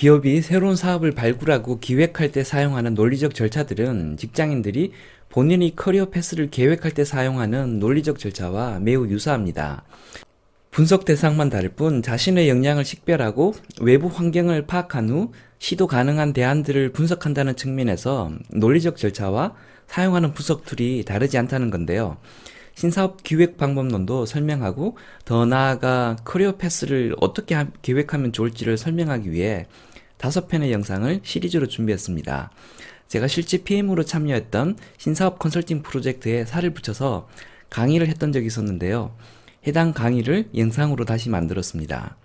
기업이 새로운 사업을 발굴하고 기획할 때 사용하는 논리적 절차들은 직장인들이 본인이 career path를 계획할 때 사용하는 논리적 절차와 매우 유사합니다. 분석 대상만 다를 뿐 자신의 역량을 식별하고 외부 환경을 파악한 후 시도 가능한 대안들을 분석한다는 측면에서 논리적 절차와 사용하는 분석 tool이 다르지 않다는 건데요. 신사업 기획 방법론도 설명하고 더 나아가 커리어 패스를 어떻게 하, 계획하면 좋을지를 설명하기 위해 다섯 편의 영상을 시리즈로 준비했습니다. 제가 실제 PM으로 참여했던 신사업 컨설팅 프로젝트에 살을 붙여서 강의를 했던 적이 있었는데요. 해당 강의를 영상으로 다시 만들었습니다.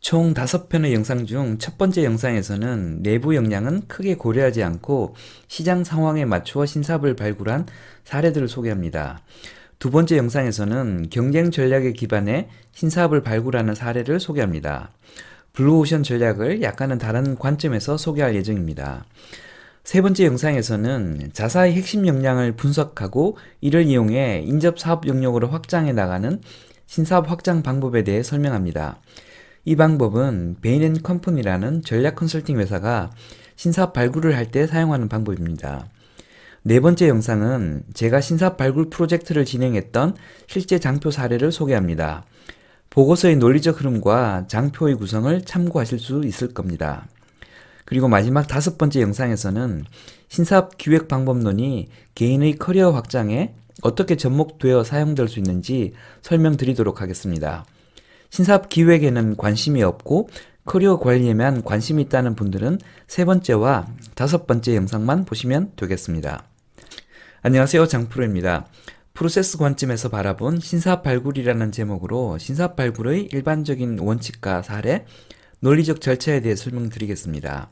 총 5편의 영상 중 첫 번째 영상에서는 내부 역량은 크게 고려하지 않고 시장 상황에 맞추어 신사업을 발굴한 사례들을 소개합니다. 두 번째 영상에서는 경쟁 전략에 기반해 신사업을 발굴하는 사례를 소개합니다. 블루오션 전략을 약간은 다른 관점에서 소개할 예정입니다. 세 번째 영상에서는 자사의 핵심 역량을 분석하고 이를 이용해 인접 사업 영역으로 확장해 나가는 신사업 확장 방법에 대해 설명합니다. 이 방법은 베인 컴퍼니라는 전략 컨설팅 회사가 신사업 발굴을 할 때 사용하는 방법입니다. 네 번째 영상은 제가 신사업 발굴 프로젝트를 진행했던 실제 장표 사례를 소개합니다. 보고서의 논리적 흐름과 장표의 구성을 참고하실 수 있을 겁니다. 그리고 마지막 다섯 번째 영상에서는 신사업 기획 방법론이 개인의 커리어 확장에 어떻게 접목되어 사용될 수 있는지 설명드리도록 하겠습니다. 신사업 기획에는 관심이 없고 커리어 관리에만 관심이 있다는 분들은 세 번째와 다섯 번째 영상만 보시면 되겠습니다. 안녕하세요. 장프로입니다. 프로세스 관점에서 바라본 신사업 발굴이라는 제목으로 신사업 발굴의 일반적인 원칙과 사례, 논리적 절차에 대해 설명드리겠습니다.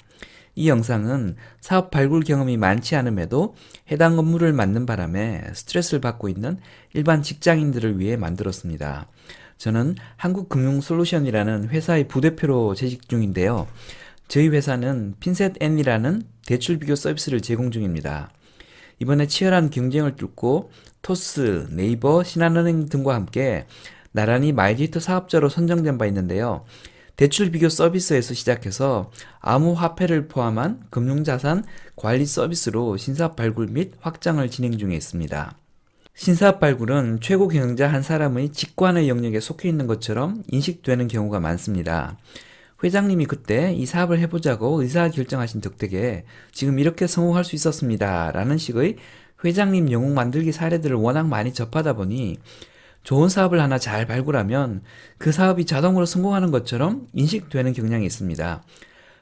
이 영상은 사업 발굴 경험이 많지 않음에도 해당 업무를 맡는 바람에 스트레스를 받고 있는 일반 직장인들을 위해 만들었습니다. 저는 한국금융솔루션이라는 회사의 부대표로 재직 중인데요. 저희 회사는 핀셋 N이라는 대출 비교 서비스를 제공 중입니다. 이번에 치열한 경쟁을 뚫고 토스, 네이버, 신한은행 등과 함께 나란히 마이데이터 사업자로 선정된 바 있는데요. 대출 비교 서비스에서 시작해서 암호화폐를 포함한 금융자산 관리 서비스로 신사업 발굴 및 확장을 진행 중에 있습니다. 신사업 발굴은 최고 경영자 한 사람의 직관의 영역에 속해 있는 것처럼 인식되는 경우가 많습니다. 회장님이 그때 이 사업을 해보자고 의사 결정하신 덕택에 지금 이렇게 성공할 수 있었습니다. 라는 식의 회장님 영웅 만들기 사례들을 워낙 많이 접하다 보니 좋은 사업을 하나 잘 발굴하면 그 사업이 자동으로 성공하는 것처럼 인식되는 경향이 있습니다.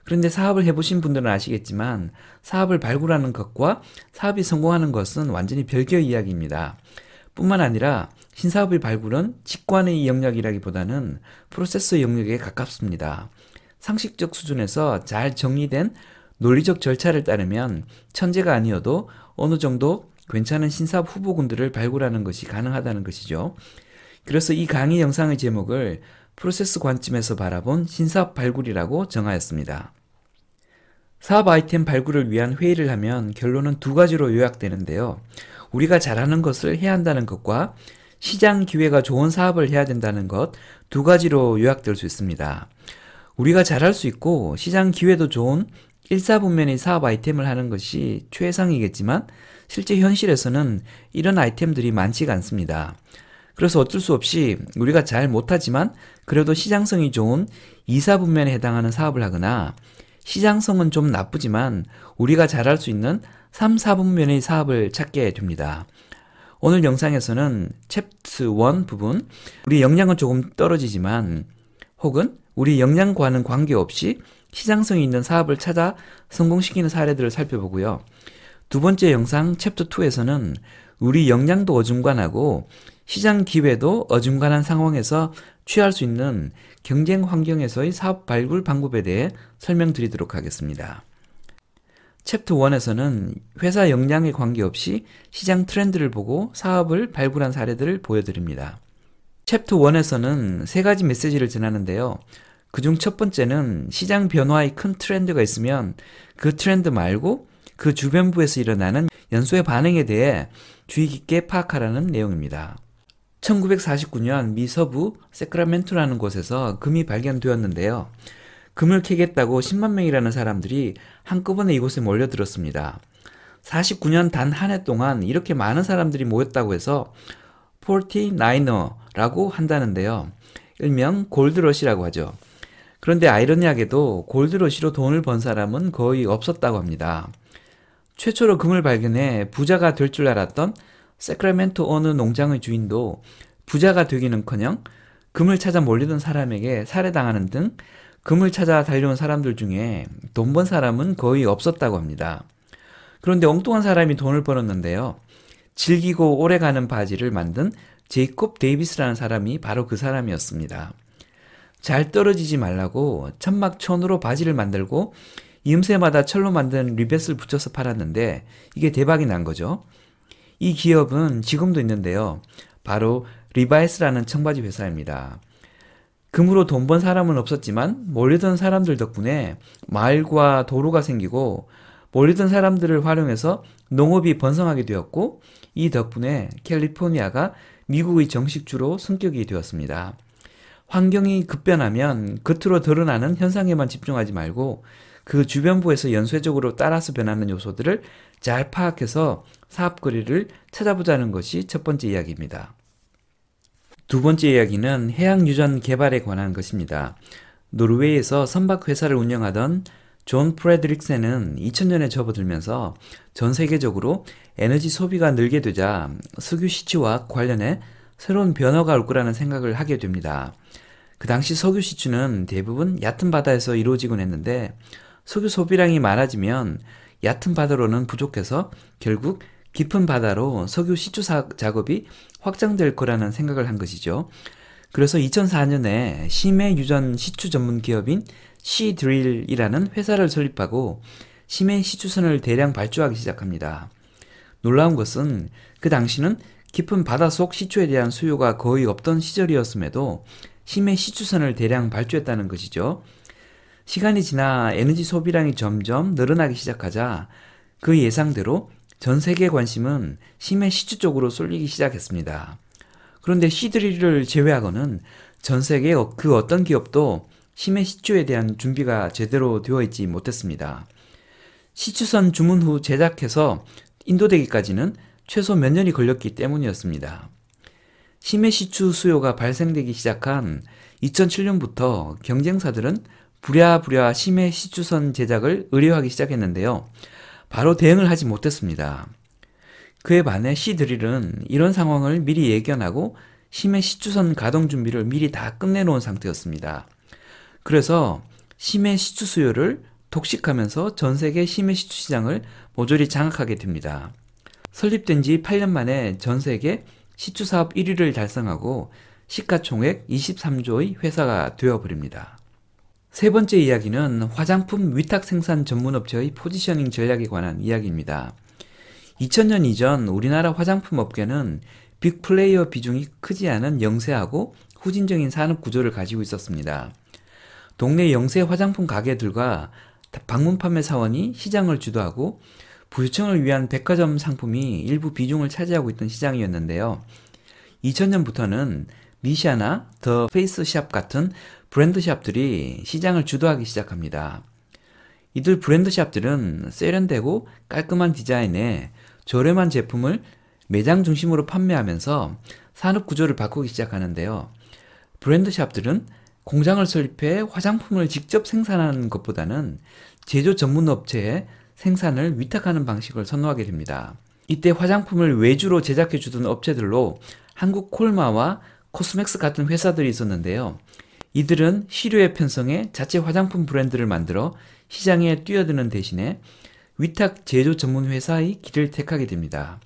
그런데 사업을 해보신 분들은 아시겠지만 사업을 발굴하는 것과 사업이 성공하는 것은 완전히 별개의 이야기입니다. 뿐만 아니라 신사업의 발굴은 직관의 영역이라기보다는 프로세스 영역에 가깝습니다. 상식적 수준에서 잘 정리된 논리적 절차를 따르면 천재가 아니어도 어느 정도 괜찮은 신사업 후보군들을 발굴하는 것이 가능하다는 것이죠. 그래서 이 강의 영상의 제목을 프로세스 관점에서 바라본 신사업 발굴이라고 정하였습니다. 사업 아이템 발굴을 위한 회의를 하면 결론은 두 가지로 요약되는데요. 우리가 잘하는 것을 해야 한다는 것과 시장 기회가 좋은 사업을 해야 된다는 것 두 가지로 요약될 수 있습니다. 우리가 잘할 수 있고 시장 기회도 좋은 일사분면의 사업 아이템을 하는 것이 최상이겠지만 실제 현실에서는 이런 아이템들이 많지가 않습니다. 그래서 어쩔 수 없이 우리가 잘 못하지만 그래도 시장성이 좋은 이사분면에 해당하는 사업을 하거나 시장성은 좀 나쁘지만 우리가 잘할 수 있는 3, 4분면의 사업을 찾게 됩니다. 오늘 영상에서는 챕트 1 부분, 우리 역량은 조금 떨어지지만 혹은 우리 역량과는 관계없이 시장성이 있는 사업을 찾아 성공시키는 사례들을 살펴보고요. 두 번째 영상 챕터 2에서는 우리 역량도 어중간하고 시장 기회도 어중간한 상황에서 취할 수 있는 경쟁 환경에서의 사업 발굴 방법에 대해 설명드리도록 하겠습니다. 챕터 1에서는 회사 역량에 관계없이 시장 트렌드를 보고 사업을 발굴한 사례들을 보여드립니다. 챕터 1에서는 세 가지 메시지를 전하는데요. 그중 첫 번째는 시장 변화의 큰 트렌드가 있으면 그 트렌드 말고 그 주변부에서 일어나는 연쇄 반응에 대해 주의 깊게 파악하라는 내용입니다. 1949년 미 서부 세크라멘토라는 곳에서 금이 발견되었는데요. 금을 캐겠다고 10만 명이라는 사람들이 한꺼번에 이곳에 몰려들었습니다. 49년 단 한 해 동안 이렇게 많은 사람들이 모였다고 해서 49어라고 한다는데요. 일명 골드러시라고 하죠. 그런데 아이러니하게도 골드러시로 돈을 번 사람은 거의 없었다고 합니다. 최초로 금을 발견해 부자가 될 줄 알았던 세크라멘토 어느 농장의 주인도 부자가 되기는커녕 금을 찾아 몰리던 사람에게 살해당하는 등 금을 찾아 달려온 사람들 중에 돈 번 사람은 거의 없었다고 합니다. 그런데 엉뚱한 사람이 돈을 벌었는데요. 질기고 오래가는 바지를 만든 제이콥 데이비스라는 사람이 바로 그 사람이었습니다. 잘 떨어지지 말라고 천막천으로 바지를 만들고 이음새마다 철로 만든 리벳을 붙여서 팔았는데 이게 대박이 난 거죠. 이 기업은 지금도 있는데요. 바로 리바이스라는 청바지 회사입니다. 금으로 돈 번 사람은 없었지만 몰리던 사람들 덕분에 마을과 도로가 생기고 몰리던 사람들을 활용해서 농업이 번성하게 되었고 이 덕분에 캘리포니아가 미국의 정식주로 승격이 되었습니다. 환경이 급변하면 겉으로 드러나는 현상에만 집중하지 말고 그 주변부에서 연쇄적으로 따라서 변하는 요소들을 잘 파악해서 사업거리를 찾아보자는 것이 첫 번째 이야기입니다. 두 번째 이야기는 해양 유전 개발에 관한 것입니다. 노르웨이에서 선박 회사를 운영하던 존 프레드릭센은 2000년에 접어들면서 전 세계적으로 에너지 소비가 늘게 되자 석유 시추와 관련해 새로운 변화가 올 거라는 생각을 하게 됩니다. 그 당시 석유 시추는 대부분 얕은 바다에서 이루어지곤 했는데 석유 소비량이 많아지면 얕은 바다로는 부족해서 결국 깊은 바다로 석유 시추 작업이 확장될 거라는 생각을 한 것이죠. 그래서 2004년에 심해 유전 시추 전문 기업인 시드릴이라는 회사를 설립하고 심해 시추선을 대량 발주하기 시작합니다. 놀라운 것은 그 당시는 깊은 바닷속 시추에 대한 수요가 거의 없던 시절이었음에도 심해 시추선을 대량 발주했다는 것이죠. 시간이 지나 에너지 소비량이 점점 늘어나기 시작하자 그 예상대로 전 세계 관심은 심해 시추 쪽으로 쏠리기 시작했습니다. 그런데 시드리를 제외하고는 전 세계 그 어떤 기업도 심해 시추에 대한 준비가 제대로 되어 있지 못했습니다. 시추선 주문 후 제작해서 인도되기까지는 최소 몇 년이 걸렸기 때문이었습니다. 심해 시추 수요가 발생되기 시작한 2007년부터 경쟁사들은 부랴부랴 심해 시추선 제작을 의뢰하기 시작했는데요. 바로 대응을 하지 못했습니다. 그에 반해 시드릴은 이런 상황을 미리 예견하고 심해 시추선 가동 준비를 미리 다 끝내놓은 상태였습니다. 그래서 심해 시추 수요를 독식하면서 전 세계 심해 시추 시장을 모조리 장악하게 됩니다. 설립된 지 8년 만에 전 세계 시추 사업 1위를 달성하고 시가총액 23조의 회사가 되어버립니다. 세 번째 이야기는 화장품 위탁 생산 전문업체의 포지셔닝 전략에 관한 이야기입니다. 2000년 이전 우리나라 화장품 업계는 빅플레이어 비중이 크지 않은 영세하고 후진적인 산업 구조를 가지고 있었습니다. 동네 영세 화장품 가게들과 방문 판매 사원이 시장을 주도하고 부유층을 위한 백화점 상품이 일부 비중을 차지하고 있던 시장이었는데요. 2000년부터는 미샤나 더 페이스샵 같은 브랜드샵들이 시장을 주도하기 시작합니다. 이들 브랜드샵들은 세련되고 깔끔한 디자인에 저렴한 제품을 매장 중심으로 판매하면서 산업 구조를 바꾸기 시작하는데요. 브랜드샵들은 공장을 설립해 화장품을 직접 생산하는 것보다는 제조 전문 업체에 생산을 위탁하는 방식을 선호하게 됩니다. 이때 화장품을 외주로 제작해 주던 업체들로 한국 콜마와 코스맥스 같은 회사들이 있었는데요. 이들은 시류에 편성해 자체 화장품 브랜드를 만들어 시장에 뛰어드는 대신에 위탁 제조 전문 회사의 길을 택하게 됩니다.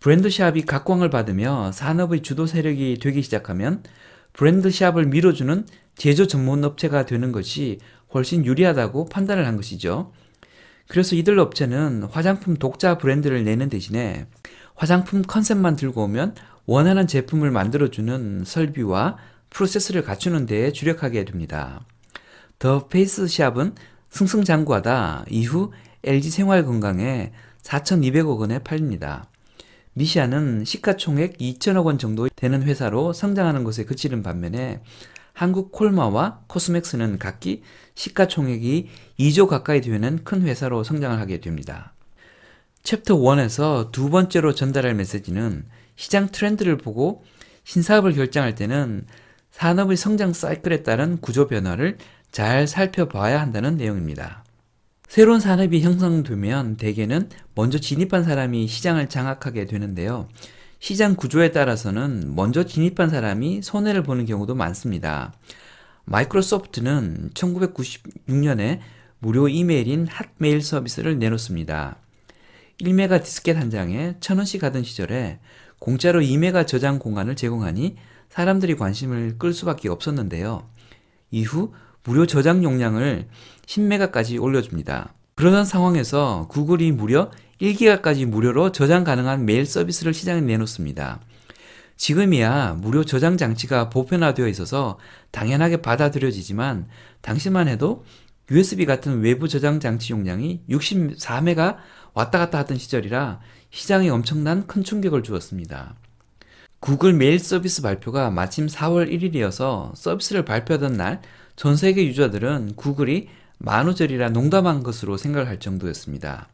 브랜드샵이 각광을 받으며 산업의 주도 세력이 되기 시작하면 브랜드샵을 밀어주는 제조 전문 업체가 되는 것이 훨씬 유리하다고 판단을 한 것이죠. 그래서 이들 업체는 화장품 독자 브랜드를 내는 대신에 화장품 컨셉만 들고 오면 원하는 제품을 만들어주는 설비와 프로세스를 갖추는 데에 주력하게 됩니다. 더 페이스샵은 승승장구하다 이후 LG 생활건강에 4,200억 원에 팔립니다. 미시아는 시가총액 2천억 원 정도 되는 회사로 성장하는 것에 그치는 반면에 한국 콜마와 코스맥스는 각기 시가총액이 2조 가까이 되는 큰 회사로 성장을 하게 됩니다. 챕터 1에서 두 번째로 전달할 메시지는 시장 트렌드를 보고 신사업을 결정할 때는 산업의 성장 사이클에 따른 구조 변화를 잘 살펴봐야 한다는 내용입니다. 새로운 산업이 형성되면 대개는 먼저 진입한 사람이 시장을 장악하게 되는데요. 시장 구조에 따라서는 먼저 진입한 사람이 손해를 보는 경우도 많습니다. 마이크로소프트는 1996년에 무료 이메일인 핫메일 서비스를 내놓습니다. 1메가 디스켓 한 장에 1000원씩 하던 시절에 공짜로 2메가 저장 공간을 제공하니 사람들이 관심을 끌 수밖에 없었는데요. 이후 무료 저장 용량을 10메가까지 올려줍니다. 그러던 상황에서 구글이 무려 1기가까지 무료로 저장 가능한 메일 서비스를 시장에 내놓습니다. 지금이야 무료 저장 장치가 보편화되어 있어서 당연하게 받아들여지지만 당시만 해도 USB 같은 외부 저장 장치 용량이 64메가 왔다 갔다 하던 시절이라 시장에 엄청난 큰 충격을 주었습니다. 구글 메일 서비스 발표가 마침 4월 1일이어서 서비스를 발표하던 날 전 세계 유저들은 구글이 만우절이라 농담한 것으로 생각할 정도였습니다.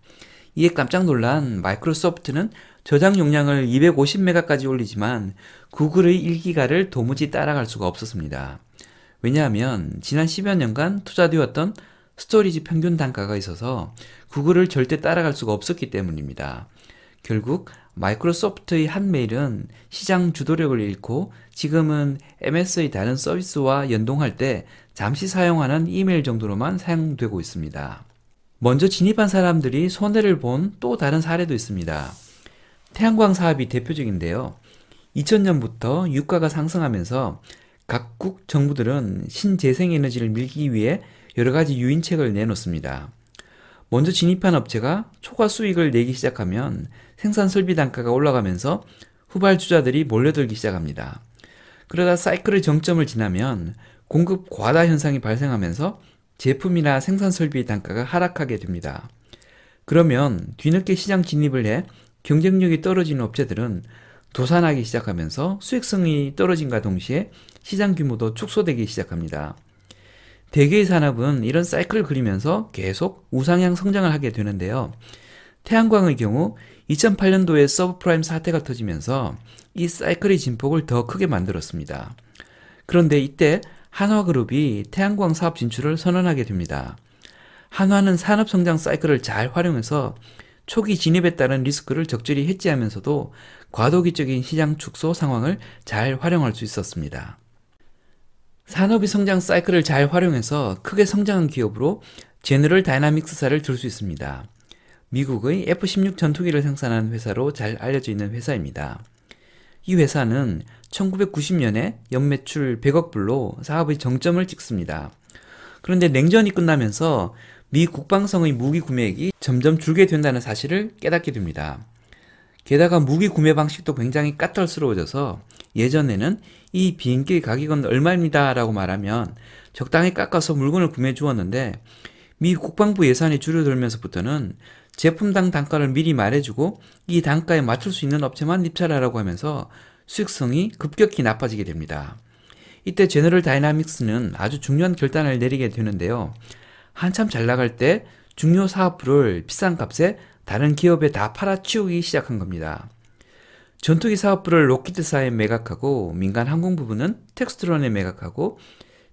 이에 깜짝 놀란 마이크로소프트는 저장 용량을 250메가까지 올리지만 구글의 1기가를 도무지 따라갈 수가 없었습니다. 왜냐하면 지난 10여 년간 투자되었던 스토리지 평균 단가가 있어서 구글을 절대 따라갈 수가 없었기 때문입니다. 결국 마이크로소프트의 핫메일은 시장 주도력을 잃고 지금은 MS의 다른 서비스와 연동할 때 잠시 사용하는 이메일 정도로만 사용되고 있습니다. 먼저 진입한 사람들이 손해를 본 또 다른 사례도 있습니다. 태양광 사업이 대표적인데요. 2000년부터 유가가 상승하면서 각국 정부들은 신재생에너지를 밀기 위해 여러 가지 유인책을 내놓습니다. 먼저 진입한 업체가 초과 수익을 내기 시작하면 생산 설비 단가가 올라가면서 후발주자들이 몰려들기 시작합니다. 그러다 사이클의 정점을 지나면 공급 과다 현상이 발생하면서 제품이나 생산 설비 단가가 하락하게 됩니다. 그러면 뒤늦게 시장 진입을 해 경쟁력이 떨어지는 업체들은 도산하기 시작하면서 수익성이 떨어진과 동시에 시장 규모도 축소되기 시작합니다. 대개의 산업은 이런 사이클을 그리면서 계속 우상향 성장을 하게 되는데요. 태양광의 경우 2008년도에 서브프라임 사태가 터지면서 이 사이클의 진폭을 더 크게 만들었습니다. 그런데 이때 한화그룹이 태양광 사업 진출을 선언하게 됩니다. 한화는 산업 성장 사이클을 잘 활용해서 초기 진입에 따른 리스크를 적절히 헤지하면서도 과도기적인 시장 축소 상황을 잘 활용할 수 있었습니다. 산업의 성장 사이클을 잘 활용해서 크게 성장한 기업으로 제너럴 다이나믹스사를 들 수 있습니다. 미국의 F-16 전투기를 생산하는 회사로 잘 알려져 있는 회사입니다. 이 회사는 1990년에 연매출 100억 불로 사업의 정점을 찍습니다. 그런데 냉전이 끝나면서 미 국방성의 무기 구매액이 점점 줄게 된다는 사실을 깨닫게 됩니다. 게다가 무기 구매 방식도 굉장히 까탈스러워져서 예전에는 이 비행기의 가격은 얼마입니다 라고 말하면 적당히 깎아서 물건을 구매해 주었는데 미 국방부 예산이 줄어들면서부터는 제품당 단가를 미리 말해주고 이 단가에 맞출 수 있는 업체만 입찰하라고 하면서 수익성이 급격히 나빠지게 됩니다. 이때 제너럴 다이나믹스는 아주 중요한 결단을 내리게 되는데요. 한참 잘 나갈 때 중요 사업부를 비싼 값에 다른 기업에 다 팔아치우기 시작한 겁니다. 전투기 사업부를 록히드사에 매각하고 민간 항공 부분은 텍스트론에 매각하고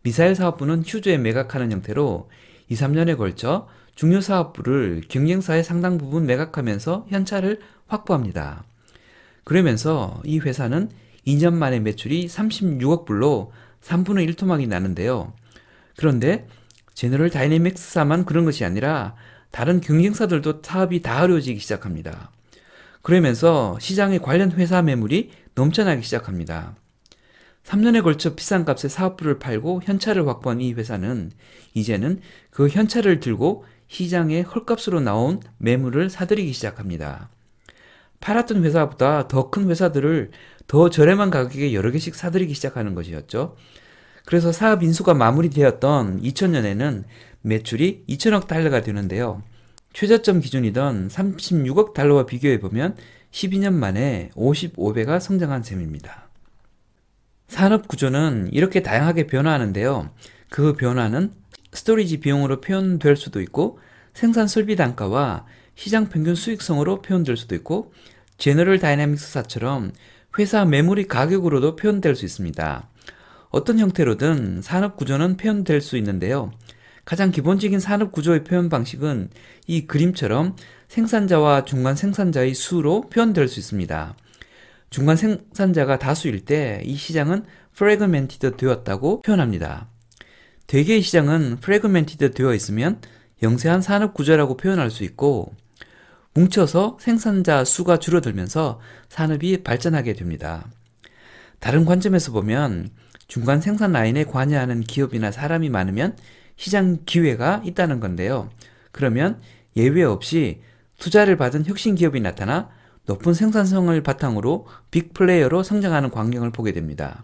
미사일 사업부는 휴즈에 매각하는 형태로 2, 3년에 걸쳐 중요 사업부를 경쟁사에 상당 부분 매각하면서 현찰을 확보합니다. 그러면서 이 회사는 2년 만에 매출이 36억 불로 3분의 1 토막이 나는데요. 그런데 제너럴 다이내믹스사만 그런 것이 아니라 다른 경쟁사들도 사업이 다 어려워지기 시작합니다. 그러면서 시장에 관련 회사 매물이 넘쳐나기 시작합니다. 3년에 걸쳐 비싼 값에 사업부를 팔고 현찰을 확보한 이 회사는 이제는 그 현찰을 들고 시장에 헐값으로 나온 매물을 사들이기 시작합니다. 팔았던 회사보다 더 큰 회사들을 더 저렴한 가격에 여러 개씩 사들이기 시작하는 것이었죠. 그래서 사업 인수가 마무리되었던 2000년에는 매출이 2천억 달러가 되는데요. 최저점 기준이던 36억 달러와 비교해 보면 12년 만에 55배가 성장한 셈입니다. 산업 구조는 이렇게 다양하게 변화하는데요. 그 변화는 스토리지 비용으로 표현될 수도 있고 생산 설비 단가와 시장 평균 수익성으로 표현될 수도 있고 제너럴 다이나믹스사처럼 회사 매물의 가격으로도 표현될 수 있습니다. 어떤 형태로든 산업 구조는 표현될 수 있는데요. 가장 기본적인 산업 구조의 표현 방식은 이 그림처럼 생산자와 중간 생산자의 수로 표현될 수 있습니다. 중간 생산자가 다수일 때 이 시장은 fragmented 되었다고 표현합니다. 대개의 시장은 fragmented 되어 있으면 영세한 산업 구조라고 표현할 수 있고 뭉쳐서 생산자 수가 줄어들면서 산업이 발전하게 됩니다. 다른 관점에서 보면 중간 생산 라인에 관여하는 기업이나 사람이 많으면 시장 기회가 있다는 건데요. 그러면 예외 없이 투자를 받은 혁신 기업이 나타나 높은 생산성을 바탕으로 big player로 성장하는 광경을 보게 됩니다.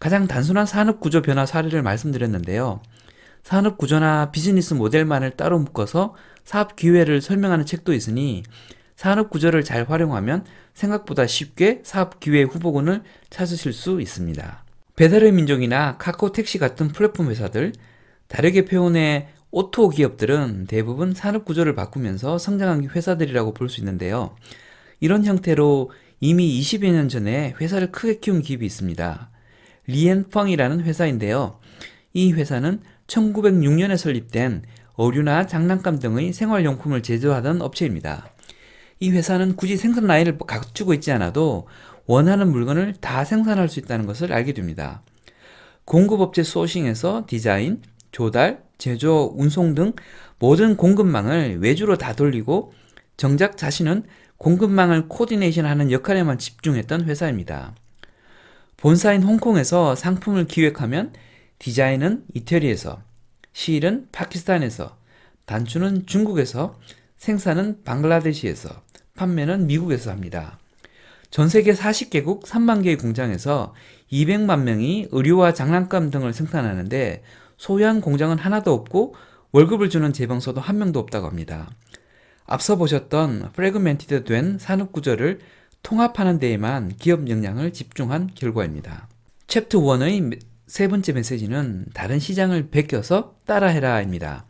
가장 단순한 산업 구조 변화 사례를 말씀드렸는데요. 산업 구조나 비즈니스 모델만을 따로 묶어서 사업 기회를 설명하는 책도 있으니 산업 구조를 잘 활용하면 생각보다 쉽게 사업 기회 후보군을 찾으실 수 있습니다. 배달의 민족이나 카카오 택시 같은 플랫폼 회사들, 다르게 표현해 O2O 기업들은 대부분 산업 구조를 바꾸면서 성장한 회사들이라고 볼 수 있는데요. 이런 형태로 이미 20여 년 전에 회사를 크게 키운 기업이 있습니다. 리엔펑이라는 회사인데요. 이 회사는 1906년에 설립된 어류나 장난감 등의 생활용품을 제조하던 업체입니다. 이 회사는 굳이 생산 라인을 갖추고 있지 않아도 원하는 물건을 다 생산할 수 있다는 것을 알게 됩니다. 공급업체 소싱에서 디자인, 조달, 제조, 운송 등 모든 공급망을 외주로 다 돌리고 정작 자신은 공급망을 코디네이션 하는 역할에만 집중했던 회사입니다. 본사인 홍콩에서 상품을 기획하면 디자인은 이태리에서, 실은 파키스탄에서, 단추는 중국에서, 생산은 방글라데시에서, 판매는 미국에서 합니다. 전 세계 40개국 3만 개의 공장에서 200만 명이 의류와 장난감 등을 생산하는데 소유한 공장은 하나도 없고 월급을 주는 재봉사도 한 명도 없다고 합니다. 앞서 보셨던 fragmented 된 산업 구조를 통합하는 데에만 기업 역량을 집중한 결과입니다. 챕터 1의 세 번째 메시지는 다른 시장을 베껴서 따라해라입니다.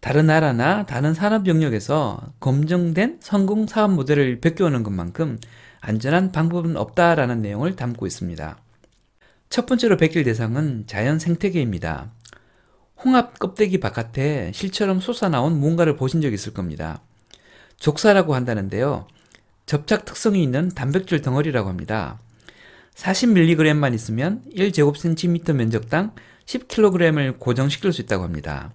다른 나라나 다른 산업 영역에서 검증된 성공 사업 모델을 베껴오는 것만큼 안전한 방법은 없다라는 내용을 담고 있습니다. 첫 번째로 베낄 대상은 자연 생태계입니다. 홍합 껍데기 바깥에 실처럼 솟아나온 무언가를 보신 적 있을 겁니다. 족사라고 한다는데요. 접착 특성이 있는 단백질 덩어리라고 합니다. 40mg만 있으면 1제곱센티미터 면적당 10kg을 고정시킬 수 있다고 합니다.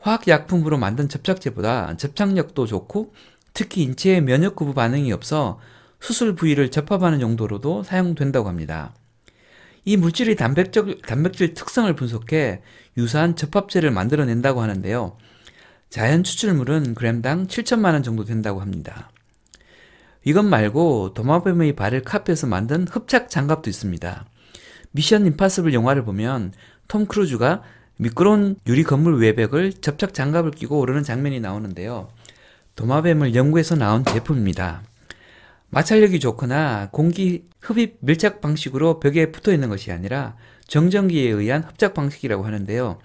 화학약품으로 만든 접착제보다 접착력도 좋고 특히 인체에 면역 구부 반응이 없어 수술 부위를 접합하는 용도로도 사용된다고 합니다. 이 물질의 단백질, 단백질 특성을 분석해 유사한 접합제를 만들어낸다고 하는데요. 자연 추출물은 그램당 7천만 원 정도 된다고 합니다. 이것 말고 도마뱀의 발을 카피해서 만든 흡착 장갑도 있습니다. 미션 임파서블 영화를 보면 톰 크루즈가 미끄러운 유리 건물 외벽을 접착 장갑을 끼고 오르는 장면이 나오는데요. 도마뱀을 연구해서 나온 제품입니다. 마찰력이 좋거나 공기 흡입 밀착 방식으로 벽에 붙어 있는 것이 아니라 정전기에 의한 흡착 방식이라고 하는데요.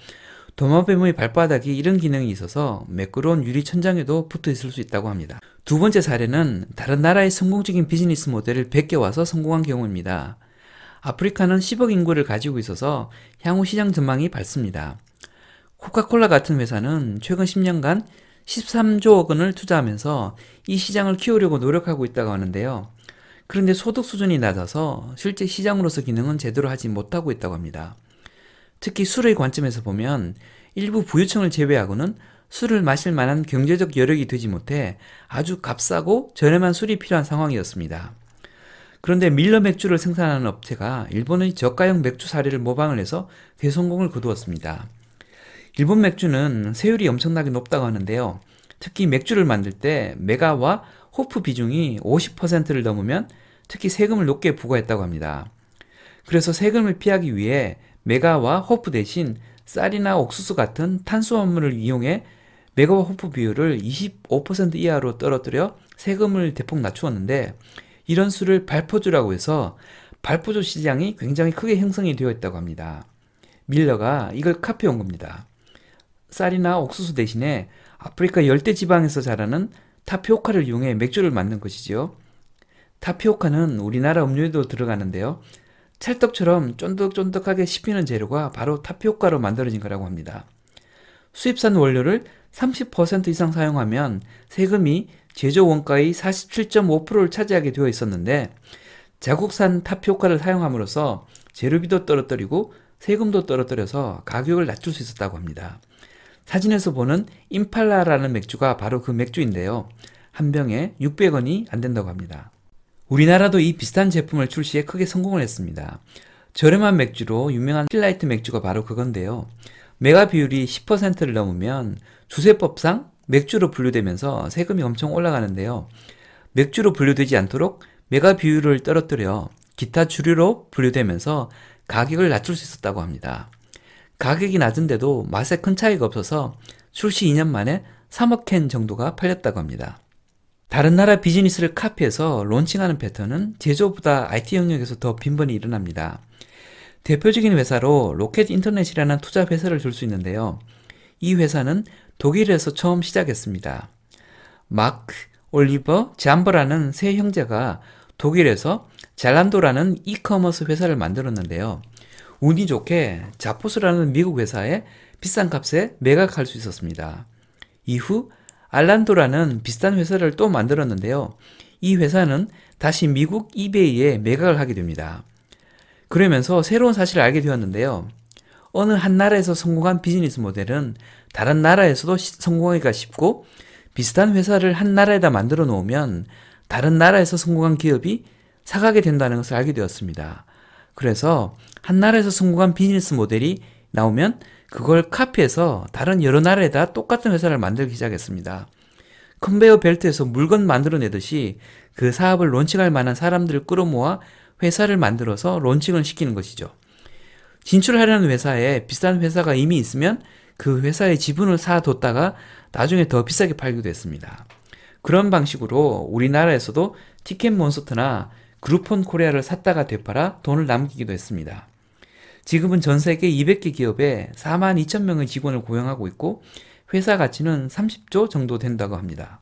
도마뱀의 발바닥이 이런 기능이 있어서 매끄러운 유리 천장에도 붙어 있을 수 있다고 합니다. 두 번째 사례는 다른 나라의 성공적인 비즈니스 모델을 베껴와서 성공한 경우입니다. 아프리카는 10억 인구를 가지고 있어서 향후 시장 전망이 밝습니다. 코카콜라 같은 회사는 최근 10년간 13조 원을 투자하면서 이 시장을 키우려고 노력하고 있다고 하는데요. 그런데 소득 수준이 낮아서 실제 시장으로서 기능은 제대로 하지 못하고 있다고 합니다. 특히 술의 관점에서 보면 일부 부유층을 제외하고는 술을 마실 만한 경제적 여력이 되지 못해 아주 값싸고 저렴한 술이 필요한 상황이었습니다. 그런데 밀러 맥주를 생산하는 업체가 일본의 저가형 맥주 사례를 모방을 해서 대성공을 거두었습니다. 일본 맥주는 세율이 엄청나게 높다고 하는데요. 특히 맥주를 만들 때 메가와 호프 비중이 50%를 넘으면 특히 세금을 높게 부과했다고 합니다. 그래서 세금을 피하기 위해 메가와 호프 대신 쌀이나 옥수수 같은 탄수화물을 이용해 메가와 호프 비율을 25% 이하로 떨어뜨려 세금을 대폭 낮추었는데 이런 수를 발포주라고 해서 발포주 시장이 굉장히 크게 형성이 되어 있다고 합니다. 밀러가 이걸 카피해온 겁니다. 쌀이나 옥수수 대신에 아프리카 열대 지방에서 자라는 타피오카를 이용해 맥주를 만든 것이지요. 타피오카는 우리나라 음료에도 들어가는데요. 찰떡처럼 쫀득쫀득하게 씹히는 재료가 바로 타피오카로 만들어진 거라고 합니다. 수입산 원료를 30% 이상 사용하면 세금이 제조 원가의 47.5%를 차지하게 되어 있었는데 자국산 타피오카를 사용함으로써 재료비도 떨어뜨리고 세금도 떨어뜨려서 가격을 낮출 수 있었다고 합니다. 사진에서 보는 임팔라라는 맥주가 바로 그 맥주인데요. 한 병에 600원이 안 된다고 합니다. 우리나라도 이 비슷한 제품을 출시해 크게 성공을 했습니다. 저렴한 맥주로 유명한 필라이트 맥주가 바로 그건데요. 메가 비율이 10%를 넘으면 주세법상 맥주로 분류되면서 세금이 엄청 올라가는데요. 맥주로 분류되지 않도록 메가 비율을 떨어뜨려 기타 주류로 분류되면서 가격을 낮출 수 있었다고 합니다. 가격이 낮은데도 맛에 큰 차이가 없어서 출시 2년 만에 3억 캔 정도가 팔렸다고 합니다. 다른 나라 비즈니스를 카피해서 론칭하는 패턴은 제조보다 IT 영역에서 더 빈번히 일어납니다. 대표적인 회사로 로켓 인터넷이라는 투자 회사를 줄수 있는데요. 이 회사는 독일에서 처음 시작했습니다. 마크, 올리버, 잠버라는 세 형제가 독일에서 잘란도라는 이커머스 회사를 만들었는데요. 운이 좋게 자포스라는 미국 회사에 비싼 값에 매각할 수 있었습니다. 이후 알란도라는 비슷한 회사를 또 만들었는데요. 이 회사는 다시 미국 이베이에 매각을 하게 됩니다. 그러면서 새로운 사실을 알게 되었는데요. 어느 한 나라에서 성공한 비즈니스 모델은 다른 나라에서도 성공하기가 쉽고 비슷한 회사를 한 나라에다 만들어 놓으면 다른 나라에서 성공한 기업이 사가게 된다는 것을 알게 되었습니다. 그래서 한 나라에서 성공한 비즈니스 모델이 나오면 그걸 카피해서 다른 여러 나라에다 똑같은 회사를 만들기 시작했습니다. 컨베이어 벨트에서 물건 만들어내듯이 그 사업을 론칭할 만한 사람들을 끌어모아 회사를 만들어서 론칭을 시키는 것이죠. 진출하려는 회사에 비싼 회사가 이미 있으면 그 회사의 지분을 사뒀다가 나중에 더 비싸게 팔기도 했습니다. 그런 방식으로 우리나라에서도 티켓몬스터나 그룹폰 코리아를 샀다가 되팔아 돈을 남기기도 했습니다. 지금은 전 세계 200개 기업에 4만 2천 명의 직원을 고용하고 있고 회사 가치는 30조 정도 된다고 합니다.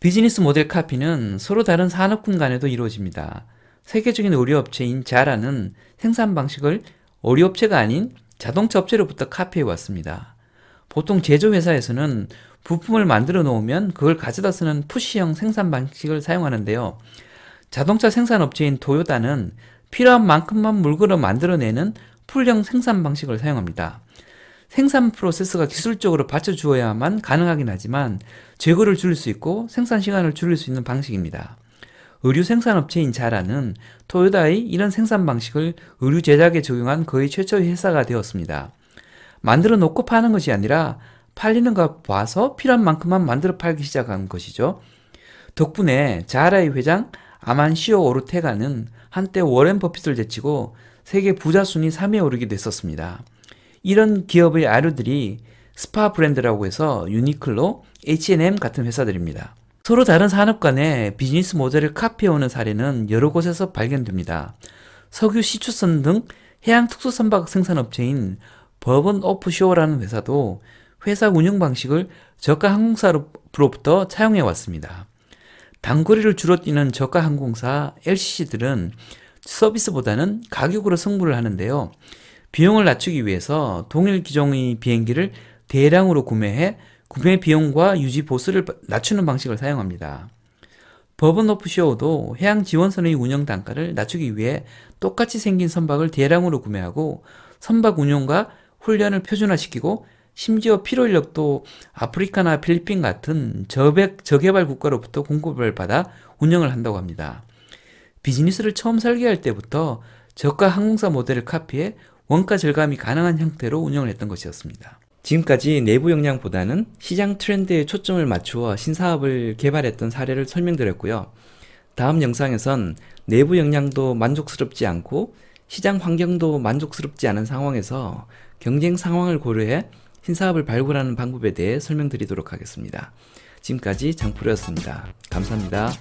비즈니스 모델 카피는 서로 다른 산업군 간에도 이루어집니다. 세계적인 의료업체인 자라는 생산 방식을 의료업체가 아닌 자동차 업체로부터 카피해 왔습니다. 보통 제조회사에서는 부품을 만들어 놓으면 그걸 가져다 쓰는 푸시형 생산 방식을 사용하는데요. 자동차 생산업체인 도요다는 필요한 만큼만 물건을 만들어내는 풀형 생산 방식을 사용합니다. 생산 프로세스가 기술적으로 받쳐주어야만 가능하긴 하지만 재고를 줄일 수 있고 생산 시간을 줄일 수 있는 방식입니다. 의류 생산 업체인 자라는 토요다의 이런 생산 방식을 의류 제작에 적용한 거의 최초의 회사가 되었습니다. 만들어 놓고 파는 것이 아니라 팔리는 거 봐서 필요한 만큼만 만들어 팔기 시작한 것이죠. 덕분에 자라의 회장 아만시오 오르테가는 한때 워렌 버핏을 제치고 세계 부자 순위 3위에 오르기도 했었습니다. 이런 기업의 아류들이 스파 브랜드라고 해서 유니클로, H&M 같은 회사들입니다. 서로 다른 산업 간의 비즈니스 모델을 카피해오는 사례는 여러 곳에서 발견됩니다. 석유 시추선 등 해양 특수선박 생산업체인 버번 오프쇼어라는 회사도 회사 운영 방식을 저가 항공사로부터 차용해 왔습니다. 단거리를 주로 뛰는 저가 항공사 LCC들은 서비스보다는 가격으로 승부를 하는데요. 비용을 낮추기 위해서 동일 기종의 비행기를 대량으로 구매해 구매 비용과 유지 보수를 낮추는 방식을 사용합니다. 버번 오프쇼도 해양 지원선의 운영 단가를 낮추기 위해 똑같이 생긴 선박을 대량으로 구매하고 선박 운용과 훈련을 표준화시키고 심지어 필요 인력도 아프리카나 필리핀 같은 저백, 저개발 국가로부터 공급을 받아 운영을 한다고 합니다. 비즈니스를 처음 설계할 때부터 저가 항공사 모델을 카피해 원가 절감이 가능한 형태로 운영을 했던 것이었습니다. 지금까지 내부 역량보다는 시장 트렌드에 초점을 맞추어 신사업을 개발했던 사례를 설명드렸고요. 다음 영상에선 내부 역량도 만족스럽지 않고 시장 환경도 만족스럽지 않은 상황에서 경쟁 상황을 고려해 신사업을 발굴하는 방법에 대해 설명드리도록 하겠습니다. 지금까지 장프로였습니다. 감사합니다.